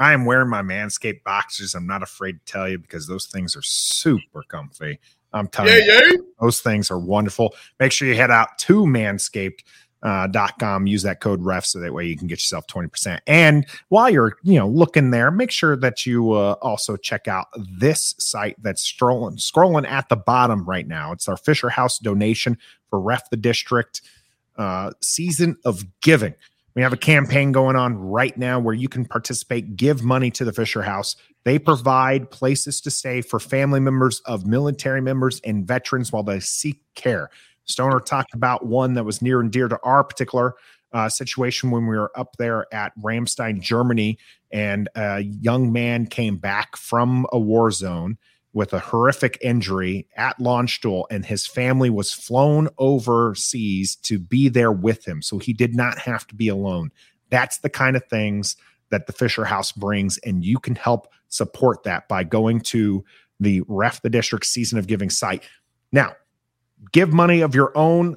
I am wearing my Manscaped boxers. I'm not afraid to tell you because those things are super comfy. I'm telling yeah, you, yeah. those things are wonderful. Make sure you head out to Manscaped uh, dot com. Use that code REF so that way you can get yourself 20%. And while you're, you know, looking there, make sure that you uh, also check out this site that's scrolling, scrolling at the bottom right now. It's our Fisher House donation for Ref the District uh, season of giving. We have a campaign going on right now where you can participate, give money to the Fisher House. They provide places to stay for family members of military members and veterans while they seek care. Stoner talked about one that was near and dear to our particular uh, situation when we were up there at Ramstein, Germany, and a young man came back from a war zone with a horrific injury at Landstuhl, and his family was flown overseas to be there with him. So he did not have to be alone. That's the kind of things that the Fisher House brings, and you can help support that by going to the Ref the District Season of Giving site. Now, give money of your own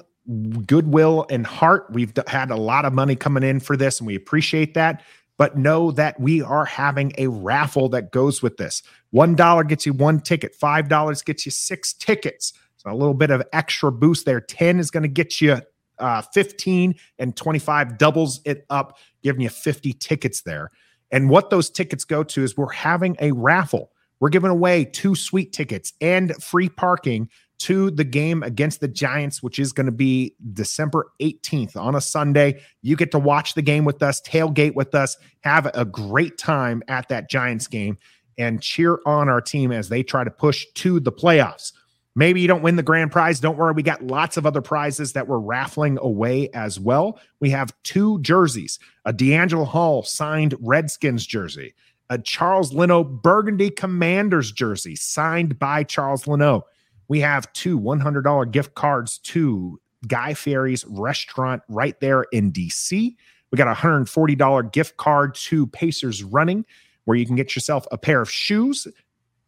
goodwill and heart. We've had a lot of money coming in for this, and we appreciate that. But know that we are having a raffle that goes with this. $1 gets you one ticket, $5 gets you six tickets. So a little bit of extra boost there. 10 is going to get you uh, 15 and 25 doubles it up, giving you 50 tickets there. And what those tickets go to is we're having a raffle. We're giving away two sweet tickets and free parking to the game against the Giants, which is going to be December 18th on a Sunday. You get to watch the game with us, tailgate with us, have a great time at that Giants game, and cheer on our team as they try to push to the playoffs. Maybe you don't win the grand prize. Don't worry. We got lots of other prizes that we're raffling away as well. We have two jerseys a D'Angelo Hall signed Redskins jersey, a Charles Leno Burgundy Commanders jersey signed by Charles Leno we have two $100 gift cards to Guy Fieri's restaurant right there in DC. We got a $140 gift card to Pacers Running, where you can get yourself a pair of shoes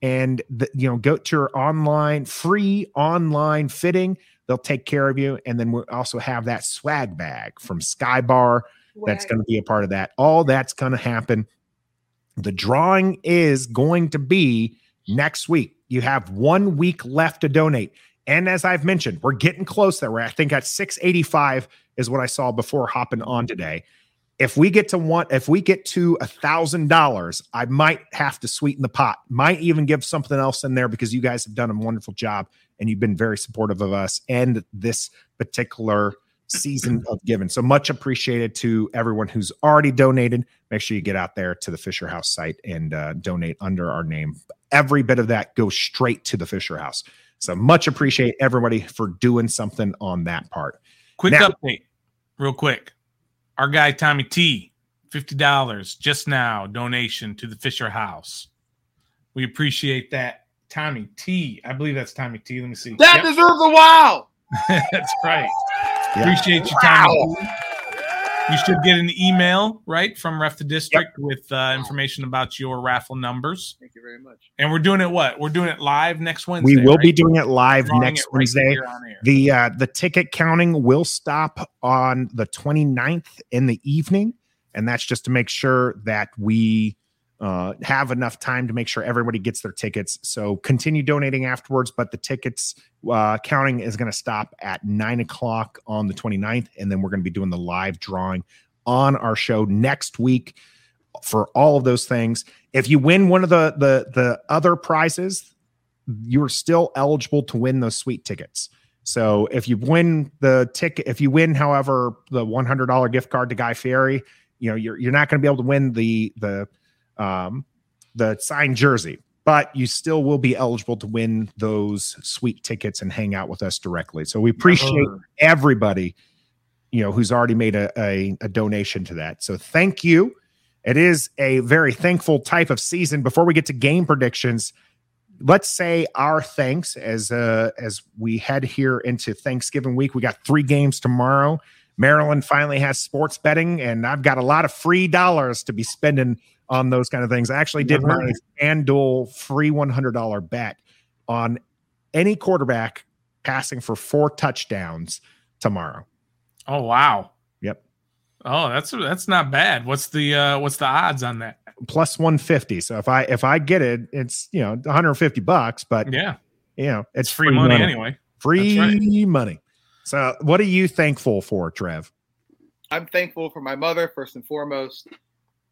and the, you know go to your online free online fitting. They'll take care of you, and then we also have that swag bag from Skybar. That's going to be a part of that. All that's going to happen. The drawing is going to be next week. You have one week left to donate. And as I've mentioned, we're getting close there. We're, I think at 685 is what I saw before hopping on today. If we get to one, if we get to a thousand dollars, I might have to sweeten the pot. Might even give something else in there because you guys have done a wonderful job and you've been very supportive of us and this particular season of giving. So much appreciated to everyone who's already donated. Make sure you get out there to the Fisher House site and uh, donate under our name every bit of that goes straight to the Fisher House. So much appreciate everybody for doing something on that part. Quick now, update, real quick. Our guy Tommy T, fifty dollars just now donation to the Fisher House. We appreciate that, Tommy T. I believe that's Tommy T. Let me see. That yep. deserves a wow. that's right. Yeah. Appreciate your Tommy. Wow. You should get an email, right, from Ref the District yep. with uh, information about your raffle numbers. Thank you very much. And we're doing it what? We're doing it live next Wednesday. We will right? be doing it live next it right Wednesday. The uh, the ticket counting will stop on the 29th in the evening, and that's just to make sure that we uh, have enough time to make sure everybody gets their tickets. So continue donating afterwards, but the tickets uh, counting is going to stop at nine o'clock on the 29th. And then we're going to be doing the live drawing on our show next week for all of those things. If you win one of the the the other prizes, you're still eligible to win those sweet tickets. So if you win the ticket, if you win, however, the $100 gift card to Guy Fieri, you know, you're you're not going to be able to win the the um, the signed jersey, but you still will be eligible to win those sweet tickets and hang out with us directly. So we appreciate uh-huh. everybody, you know, who's already made a, a, a donation to that. So thank you. It is a very thankful type of season. Before we get to game predictions, let's say our thanks as uh, as we head here into Thanksgiving week. We got three games tomorrow. Maryland finally has sports betting, and I've got a lot of free dollars to be spending on those kind of things. I actually did my FanDuel free $100 bet on any quarterback passing for four touchdowns tomorrow. Oh wow. Yep. Oh, that's that's not bad. What's the uh what's the odds on that? plus 150. So if I if I get it, it's you know 150 bucks, but yeah, you know it's, it's free, free money, money, anyway. Free right. money. So what are you thankful for, Trev? I'm thankful for my mother first and foremost.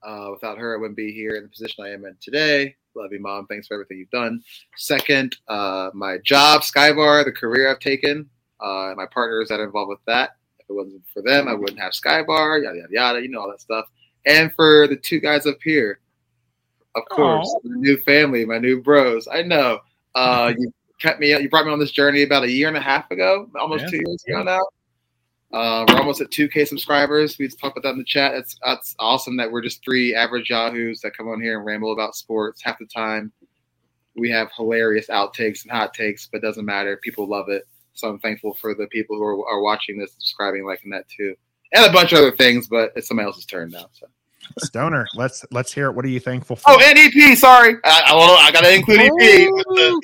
Uh, without her, I wouldn't be here in the position I am in today. Love you, mom. Thanks for everything you've done. Second, uh, my job, Skybar, the career I've taken, uh, my partners that are involved with that. If it wasn't for them, I wouldn't have Skybar, yada, yada, yada. You know, all that stuff. And for the two guys up here, of course, my new family, my new bros. I know. Uh, you kept me, you brought me on this journey about a year and a half ago, almost yeah. two years ago now. Uh, we're almost at 2K subscribers. We just talked about that in the chat. It's that's awesome that we're just three average Yahoos that come on here and ramble about sports half the time. We have hilarious outtakes and hot takes, but doesn't matter. People love it. So I'm thankful for the people who are, are watching this, subscribing, liking that too, and a bunch of other things. But it's somebody else's turn now. So. Stoner, let's let's hear it. What are you thankful for? Oh, and EP. Sorry, I, I, I got to include EP. the,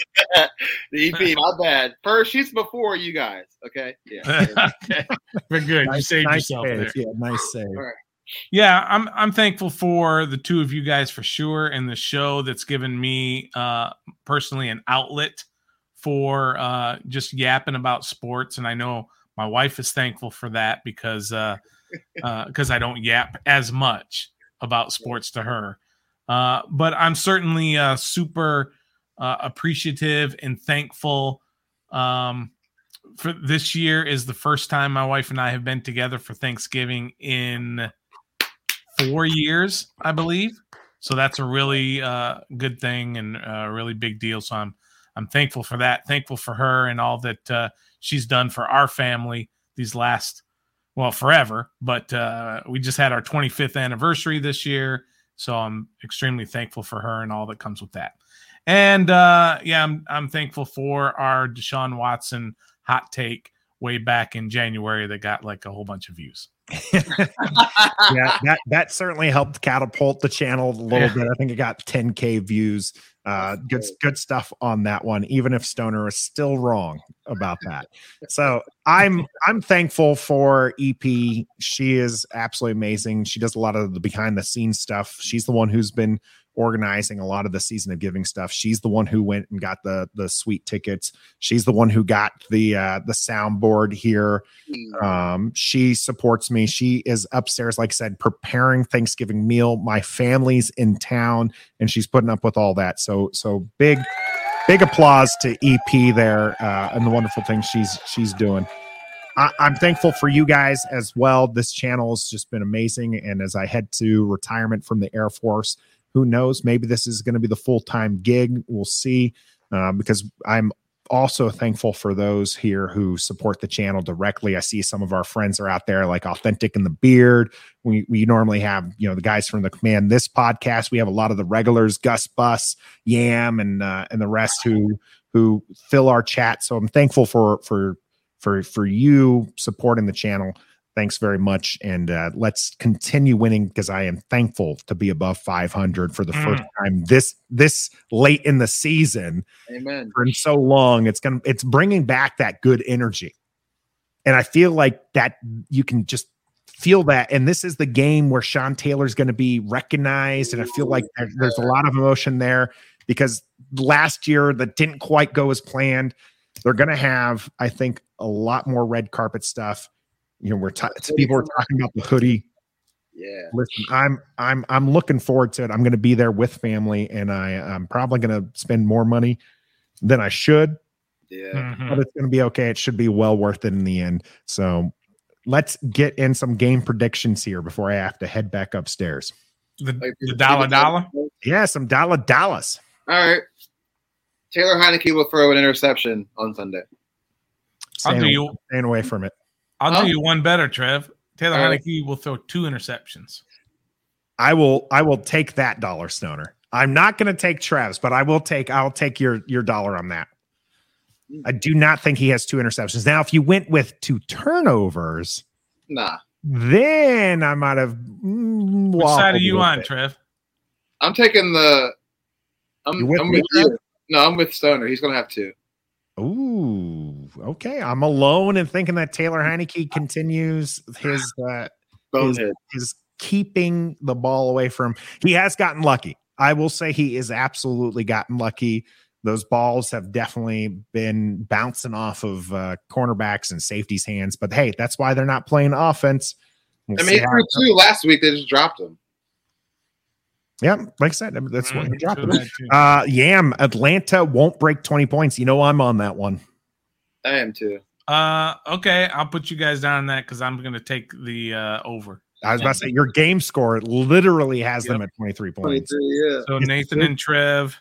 the EP, not bad. First, she's before you guys. Okay, yeah, okay. We're good. Nice, you saved nice yourself save. there. Yeah, nice save. Yeah, I'm I'm thankful for the two of you guys for sure, and the show that's given me uh, personally an outlet for uh, just yapping about sports, and I know my wife is thankful for that because. Uh, because uh, I don't yap as much about sports to her. Uh, but I'm certainly uh, super uh, appreciative and thankful. Um, for this year is the first time my wife and I have been together for Thanksgiving in four years, I believe. So that's a really uh, good thing and a really big deal. So I'm I'm thankful for that. Thankful for her and all that uh, she's done for our family these last well forever but uh, we just had our 25th anniversary this year so i'm extremely thankful for her and all that comes with that. And uh, yeah I'm, I'm thankful for our deshaun watson hot take way back in january that got like a whole bunch of views. Yeah that that certainly helped catapult the channel a little yeah. bit. I think it got 10k views uh, good good stuff on that one, even if Stoner is still wrong about that. So I'm I'm thankful for EP. She is absolutely amazing. She does a lot of the behind the scenes stuff. She's the one who's been organizing a lot of the season of giving stuff. She's the one who went and got the the sweet tickets. She's the one who got the uh the soundboard here. Mm. Um she supports me. She is upstairs like I said preparing Thanksgiving meal. My family's in town and she's putting up with all that. So so big big applause to EP there uh and the wonderful things she's she's doing. I, am thankful for you guys as well. This channel has just been amazing. And as I head to retirement from the Air Force, who knows? Maybe this is going to be the full time gig. We'll see. Uh, because I'm also thankful for those here who support the channel directly. I see some of our friends are out there, like Authentic in the Beard. We we normally have you know the guys from the Command This podcast. We have a lot of the regulars, Gus Bus, Yam, and uh, and the rest who who fill our chat. So I'm thankful for for for for you supporting the channel thanks very much. And uh, let's continue winning because I am thankful to be above 500 for the mm. first time this this late in the season. Amen. For so long, it's gonna it's bringing back that good energy, and I feel like that you can just feel that. And this is the game where Sean Taylor is going to be recognized, and I feel like there, there's a lot of emotion there because last year that didn't quite go as planned. They're going to have, I think, a lot more red carpet stuff you know, we're t- people are talking about the hoodie. Yeah. Listen, I'm I'm I'm looking forward to it. I'm going to be there with family, and I I'm probably going to spend more money than I should. Yeah. Mm-hmm. But it's going to be okay. It should be well worth it in the end. So let's get in some game predictions here before I have to head back upstairs. The, the dollar dollar. Yeah, some dollar dollars. All right. Taylor Heinicke will throw an interception on Sunday. I'll do you staying away from it. I'll huh? do you one better, Trev. Taylor uh, Heinicke will throw two interceptions. I will. I will take that dollar stoner. I'm not going to take Trev's, but I will take. I'll take your your dollar on that. I do not think he has two interceptions. Now, if you went with two turnovers, nah, then I might have. Mm, Which side are you on, bit. Trev? I'm taking the. I'm with, I'm with you. No, I'm with Stoner. He's going to have two. Ooh, okay. I'm alone in thinking that Taylor Heinicke continues his uh, his, his, keeping the ball away from. He has gotten lucky. I will say he is absolutely gotten lucky. Those balls have definitely been bouncing off of uh, cornerbacks and safeties' hands. But hey, that's why they're not playing offense. We'll I mean, through two last week. They just dropped him. Yeah, like I said, that's what he dropped. Him. Uh, Yam, Atlanta won't break 20 points. You know, I'm on that one. I am too. Uh, okay, I'll put you guys down on that because I'm going to take the uh, over. I was about to say your game score literally has yep. them at 23 points. 23, yeah. So Nathan and Trev.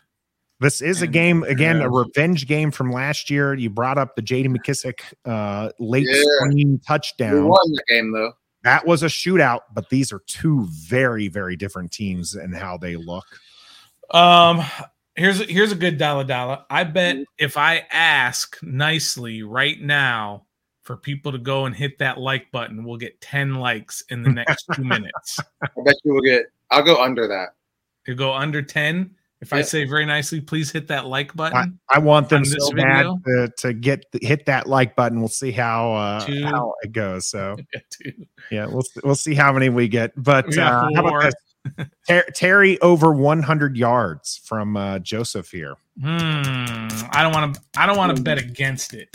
This is a game again, a revenge game from last year. You brought up the J.D. McKissic uh, late yeah. spring touchdown. We won the game though. That was a shootout, but these are two very, very different teams and how they look. Um, here's here's a good dollar dollar. I bet mm-hmm. if I ask nicely right now for people to go and hit that like button, we'll get 10 likes in the next two minutes. I bet you will get I'll go under that. You go under 10. If I say very nicely, please hit that like button. I, I want them so bad to, to, get hit that like button. We'll see how uh, how it goes. So yeah, we'll we'll see how many we get. But we uh, how about this? Ter- Terry over 100 yards from uh, Joseph here. Hmm. I don't want to. I don't want to bet against it.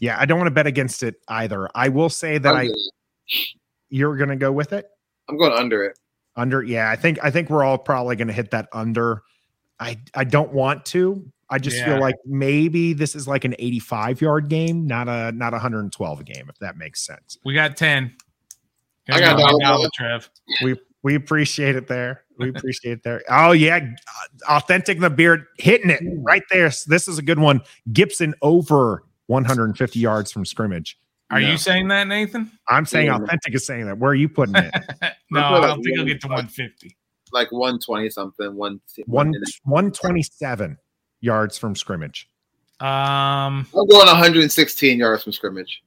Yeah, I don't want to bet against it either. I will say that I. You're going to go with it. I'm going under it. Under, yeah, I think I think we're all probably going to hit that under. I I don't want to. I just yeah. feel like maybe this is like an 85 yard game, not a not 112 game, if that makes sense. We got 10. I got dollar, Trev. We we appreciate it there. We appreciate it there. Oh yeah, authentic the beard hitting it right there. This is a good one. Gibson over 150 yards from scrimmage. Are no. you saying that, Nathan? I'm saying yeah. authentic is saying that. Where are you putting it? no, I don't think he'll get to 150 like 120 something, one, one 127 yards from scrimmage. Um, I'm going 116 yards from scrimmage.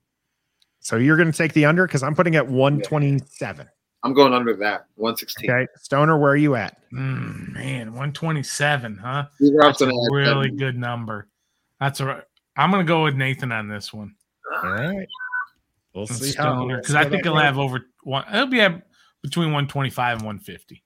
So you're going to take the under because I'm putting at 127. I'm going under that 116. Okay, Stoner, where are you at? Mm, man, 127, huh? That's a really good number. That's all right. I'm going to go with Nathan on this one. All right. We'll see because I think he'll have over one. It'll be at between 125 and 150.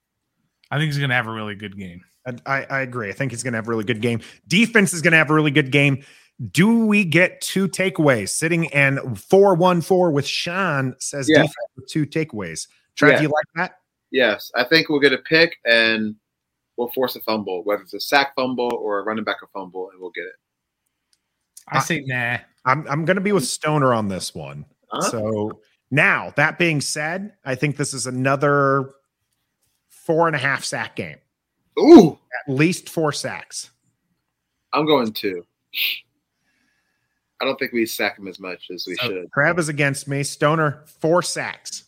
I think he's going to have a really good game. I, I agree. I think he's going to have a really good game. Defense is going to have a really good game. Do we get two takeaways? Sitting and four one four with Sean says yeah. defense with two takeaways. Trev, yeah. you like that? Yes, I think we'll get a pick and we'll force a fumble, whether it's a sack fumble or a running back a fumble, and we'll get it. I say nah. I'm I'm going to be with Stoner on this one. Huh? So now that being said, I think this is another four and a half sack game. Ooh, at least four sacks. I'm going two. I don't think we sack him as much as we so should. Crab is against me. Stoner, four sacks.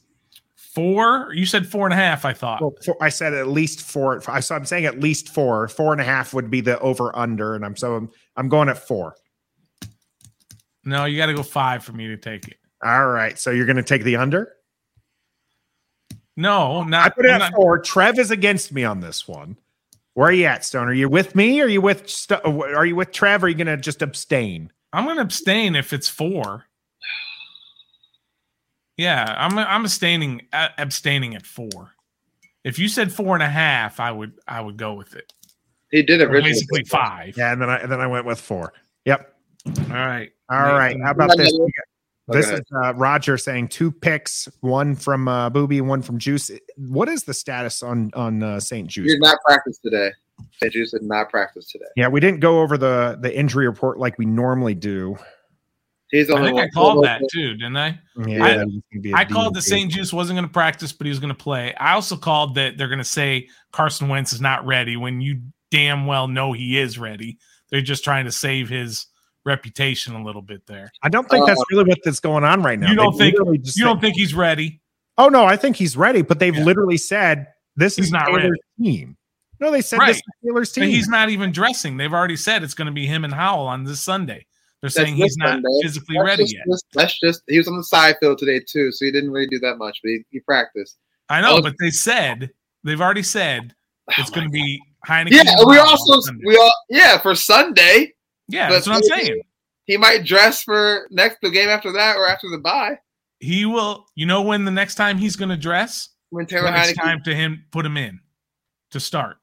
Four? You said four and a half. I thought. Well, four, I said at least four. I so I'm saying at least four. Four and a half would be the over under, and I'm so I'm, I'm going at four. No, you got to go five for me to take it. All right. So you're going to take the under. No, not. I put it at not, four. Trev is against me on this one. Where are you at, Stone? Are you with me? Are you with? Are you with Trev? Or are you going to just abstain? I'm going to abstain if it's four. Yeah, I'm. I'm abstaining. Abstaining at four. If you said four and a half, I would. I would go with it. He did originally basically five. Yeah, and then I and then I went with four. Yep. All right. All right. How about this? This is uh, Roger saying two picks, one from uh, Booby, one from Juice. What is the status on on uh, St. Juice? He did not practice today. St. Juice did not practice today. Yeah, we didn't go over the the injury report like we normally do. He's I think I called that too, didn't I? Yeah, I, I called the St. Juice wasn't going to practice, but he was going to play. I also called that they're going to say Carson Wentz is not ready when you damn well know he is ready. They're just trying to save his reputation a little bit there. I don't think that's uh, really what's going on right now. You don't think you said, don't think he's ready? Oh no, I think he's ready. But they've yeah. literally said this he's is not Taylor's ready. team. No, they said right. this is Taylor's team. But he's not even dressing. They've already said it's going to be him and Howell on this Sunday. They're that's saying he's not Sunday. physically that's ready just, yet. That's just he was on the side field today too, so he didn't really do that much, but he, he practiced. I know, was, but they said they've already said oh it's going to be Heinicke. Yeah, we also we all yeah for Sunday. Yeah, that's what I'm saying he might dress for next the game after that or after the bye. He will. You know when the next time he's going to dress when Taylor when it's time to him put him in to start.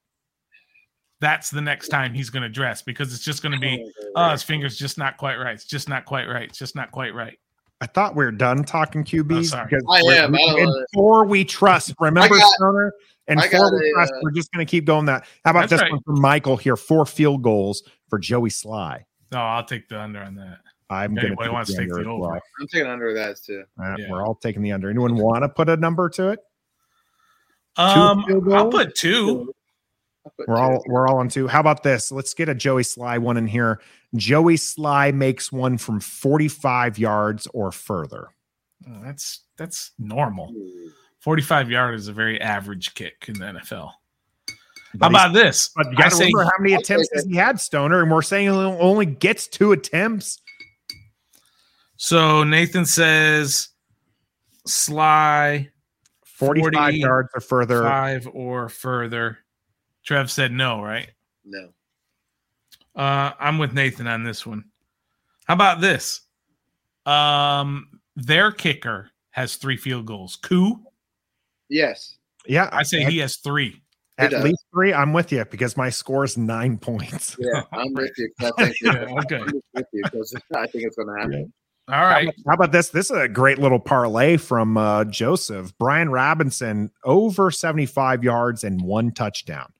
That's the next time he's going to dress because it's just going to be, oh, his finger's just not quite right. It's just not quite right. It's just not quite right. I thought we are done talking QBs. Oh, sorry. because I we're- am. I don't and wanna- four we trust. Remember, got- Stoner? And I four we trust. Uh, we're just going to keep going that. How about this right. one from Michael here? Four field goals for Joey Slye. No, I'll take the under on that. I'm going Anybody wants to take the over. I'm taking under that too. Uh, Yeah. We're all taking the under. Anyone want to put a number to it? Um, I'll goals? put two. I'll put We're two. all we're all on two. How about this? Let's get a Joey Slye one in here. Joey Slye makes one from 45 yards or further. Oh, that's that's normal. Hmm. 45 yard is a very average kick in the NFL. But How about this? But you I got to say remember how many attempts has he had, Stoner, and we're saying he only gets two attempts. so. Nathan says Slye 45 45 yards or further. five or further. Trev said no, right? No. Uh, I'm with Nathan on this one. How about this? Um, their kicker has three field goals. Koo, Yes. Yeah, I say he has three. at does. least three. I'm with you because my score is nine points. Yeah. I'm with you. I think Yeah, okay. I'm with you 'cause I think it's going to happen. All right. How about, how about this? This is a great little parlay from uh, Joseph Brian Robinson over 75 yards and one touchdown.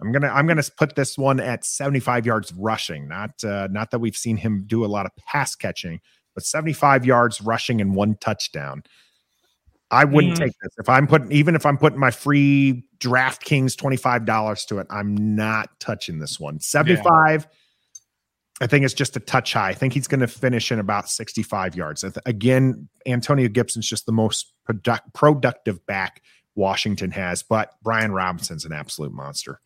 I'm gonna I'm gonna put this one at 75 yards rushing. Not uh, not that we've seen him do a lot of pass catching, but 75 yards rushing and one touchdown. I wouldn't Mm. take this if I'm putting even if I'm putting my free DraftKings $25 to it. I'm not touching this one. 75. I think it's just a touch high. I think he's going to finish in about 65 yards. Again, Antonio Gibson's just the most product- productive back Washington has, but Brian Robinson's an absolute monster.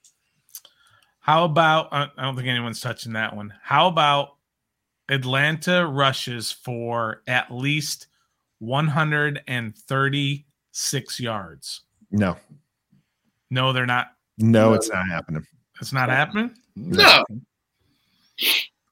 How about? I don't think anyone's touching that one. How about Atlanta rushes for at least 136 yards? No, No, they're not. no, No. it's not happening. It's not happening. No.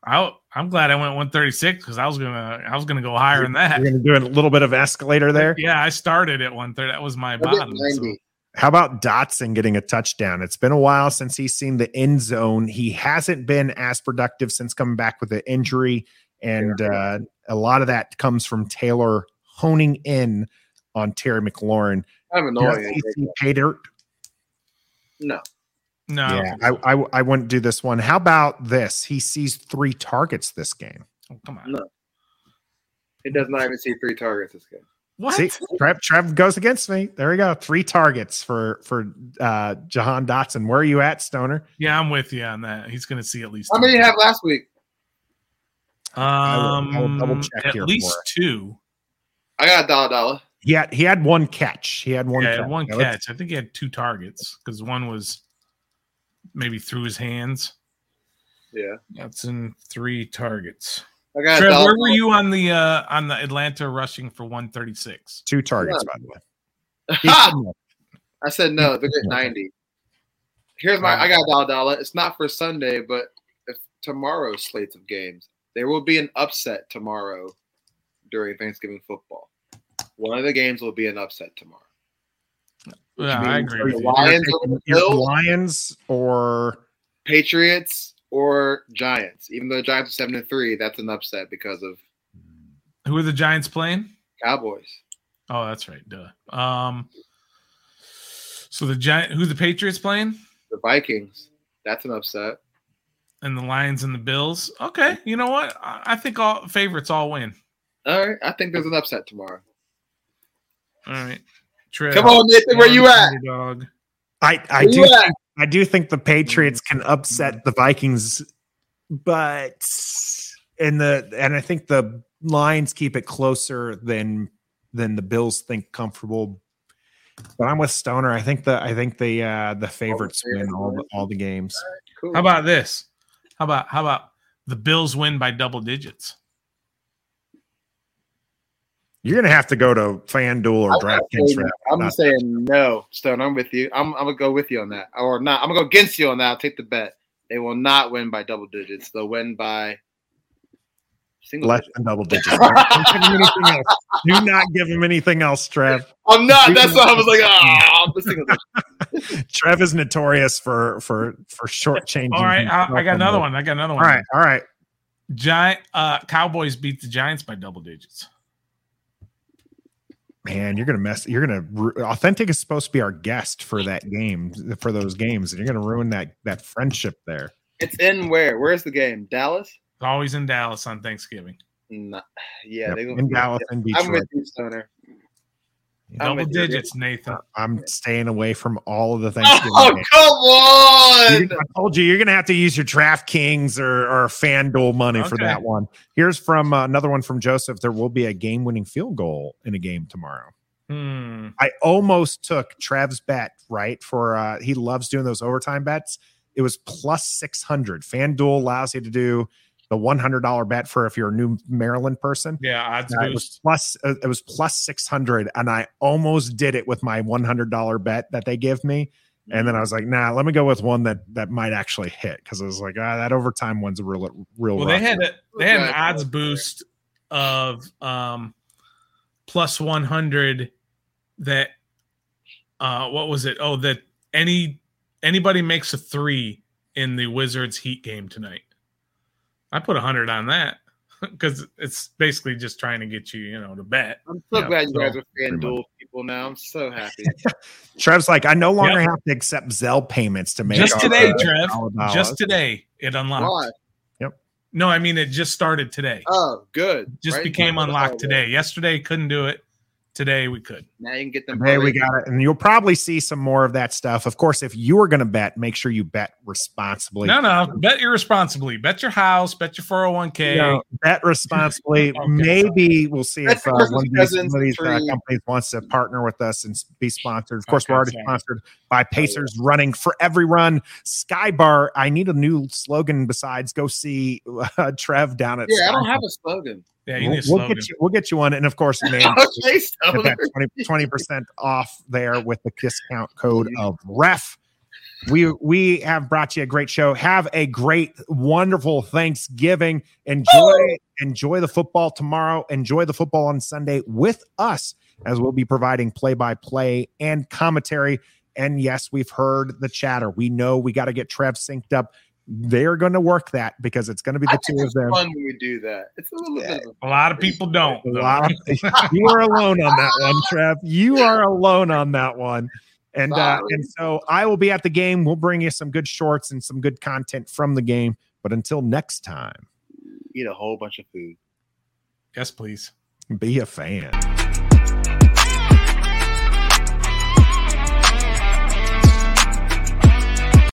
I, I'm glad I went 136 because I was gonna I was gonna go higher than that. You're going to do a little bit of escalator there. Yeah, I started at 130. That was my I'll bottom. so- 90. How about Dotson getting a touchdown? It's been a while since he's seen the end zone. He hasn't been as productive since coming back with the injury. And uh, a lot of that comes from Taylor honing in on Terry McLaurin. I'm Does annoying. he pay dirt? No. No, Yeah, I, I I wouldn't do this one. How about this? He sees three targets this game. Oh, come on. No. He does not even see three targets this game. What? See, Trev, Trev goes against me. There we go. Three targets for for uh Jahan Dotson. Where are you at, Stoner? Yeah, I'm with you on that. He's gonna see at least. How many you have last week? I will- Um, I will double check at here least for two. I got a dollar dollar. He had he had one catch. He had one yeah, catch. one Now, catch. I think he had two targets because one was maybe through his hands. Yeah. That's in three targets. I got Trev, where were you on the uh on the Atlanta rushing for 136? Two targets, by the way. He Ha! couldn't- I said no. They're getting 90. Here's my. I got a dollar dollar. It's not for Sunday, but if tomorrow's slates of games, there will be an upset tomorrow during Thanksgiving football. One of the games will be an upset tomorrow. Yeah, I agree so with you're you. Lions taking over the your Lions or Patriots or Giants. Even though the Giants are seven and three, that's an upset because of Who are the Giants playing? Cowboys. Oh, that's right. Duh. Um. So the giant, who the Patriots playing, The Vikings. That's an upset. and the Lions and the Bills. Okay, you know what? I, I think all favorites all win. All right. I think there's an upset tomorrow. All right. Trev, Come on, Nathan. Where you at? Dog. I I Where do you at? think, I do think the Patriots can upset the Vikings, but in the and I think the Lions keep it closer than than the Bills think comfortable. But I'm with Stoner. I think the I think the uh the favorites win all the, all the games. Cool. How about this? How about how about the Bills win by double digits? You're gonna have to go to FanDuel or I'm not DraftKings saying for that. that. I'm Not- saying no, Stone. I'm with you. I'm, I'm gonna go with you on that, or not. I'm gonna go against you on that. I'll take the bet. They will not win by double digits. They'll win by Single Less digit. than double digits. Don't give him anything else. Do not give him anything else, Trev. I'm not. That's why I was like, ah, Trev is notorious for for for short changing. All right, I, I, got another one. I got another one. All right, all right. Giant uh Cowboys beat the Giants by double digits. Man, you're gonna mess. You're gonna authentic is supposed to be our guest for that game for those games, and you're gonna ruin that that friendship there. It's in where? Where's the game? Dallas. It's always in Dallas on Thanksgiving. yeah, yep. they in Dallas and Detroit. I'm with you, Stoner. Double digits, Nathan. I'm staying away from all of the Thanksgiving. Oh, games. come on! I told you you're going to have to use your DraftKings or, or FanDuel money okay. for that one. Here's from uh, another one from Joseph. There will be a game-winning field goal in a game tomorrow. Hmm. I almost took Trev's bet right for. Uh, he loves doing those overtime bets. It was plus six hundred. FanDuel allows you to do the one hundred dollar bet for if you're a new Maryland person. Yeah, odds uh, it was plus uh, it was plus six hundred, and I almost did it with my one hundred dollar bet that they give me. And then I was like, nah, let me go with one that that might actually hit because I was like, ah, that overtime one's a real real. Well, they had a, they had an odds boost of um plus one hundred that uh what was it? Oh, that any anybody makes a three in the Wizards Heat game tonight. I put a hundred on that because it's basically just trying to get you, you know, to bet. I'm so yeah, glad you so, guys are FanDuel people now. I'm so happy. Trev's like, I no longer yep. have to accept Zelle payments to make. Just today, Trev. Just today, it unlocked. Why? Yep. No, I mean it just started today. Oh, good. Just right became unlocked today. Yesterday, couldn't do it. Today we could. Now you can get them. Hey, we got it, and you'll probably see some more of that stuff. Of course, if you are going to bet, make sure you bet responsibly. No, no, bet irresponsibly. Bet your house. Bet your 401k. Bet responsibly. okay. Maybe we'll see bet if uh, one of these, one of these uh, companies wants to partner with us and be sponsored. Of course, okay, we're already sorry. sponsored by Pacers oh, yeah. running for every run. Skybar. I need a new slogan besides go see uh, Trev down at. Yeah, Skybar. I don't have a slogan. Yeah, we'll, we'll get you. We'll get you one, and of course, man, 20 percent off there with the discount code of Ref. We we have brought you a great show. Have a great, wonderful Thanksgiving. Enjoy enjoy the football tomorrow. Enjoy the football on Sunday with us, as we'll be providing play by play and commentary. And yes, we've heard the chatter. We know we got to get Trev synced up they're going to work that because it's going to be the two of them. Fun when we do that. It's a little yeah. bit. A lot of people don't. A lot of, you are alone on that one, Trev. You are alone on that one. And uh, and so I will be at the game. We'll bring you some good shorts and some good content from the game. But until next time, eat a whole bunch of food. Yes, please. Be a fan.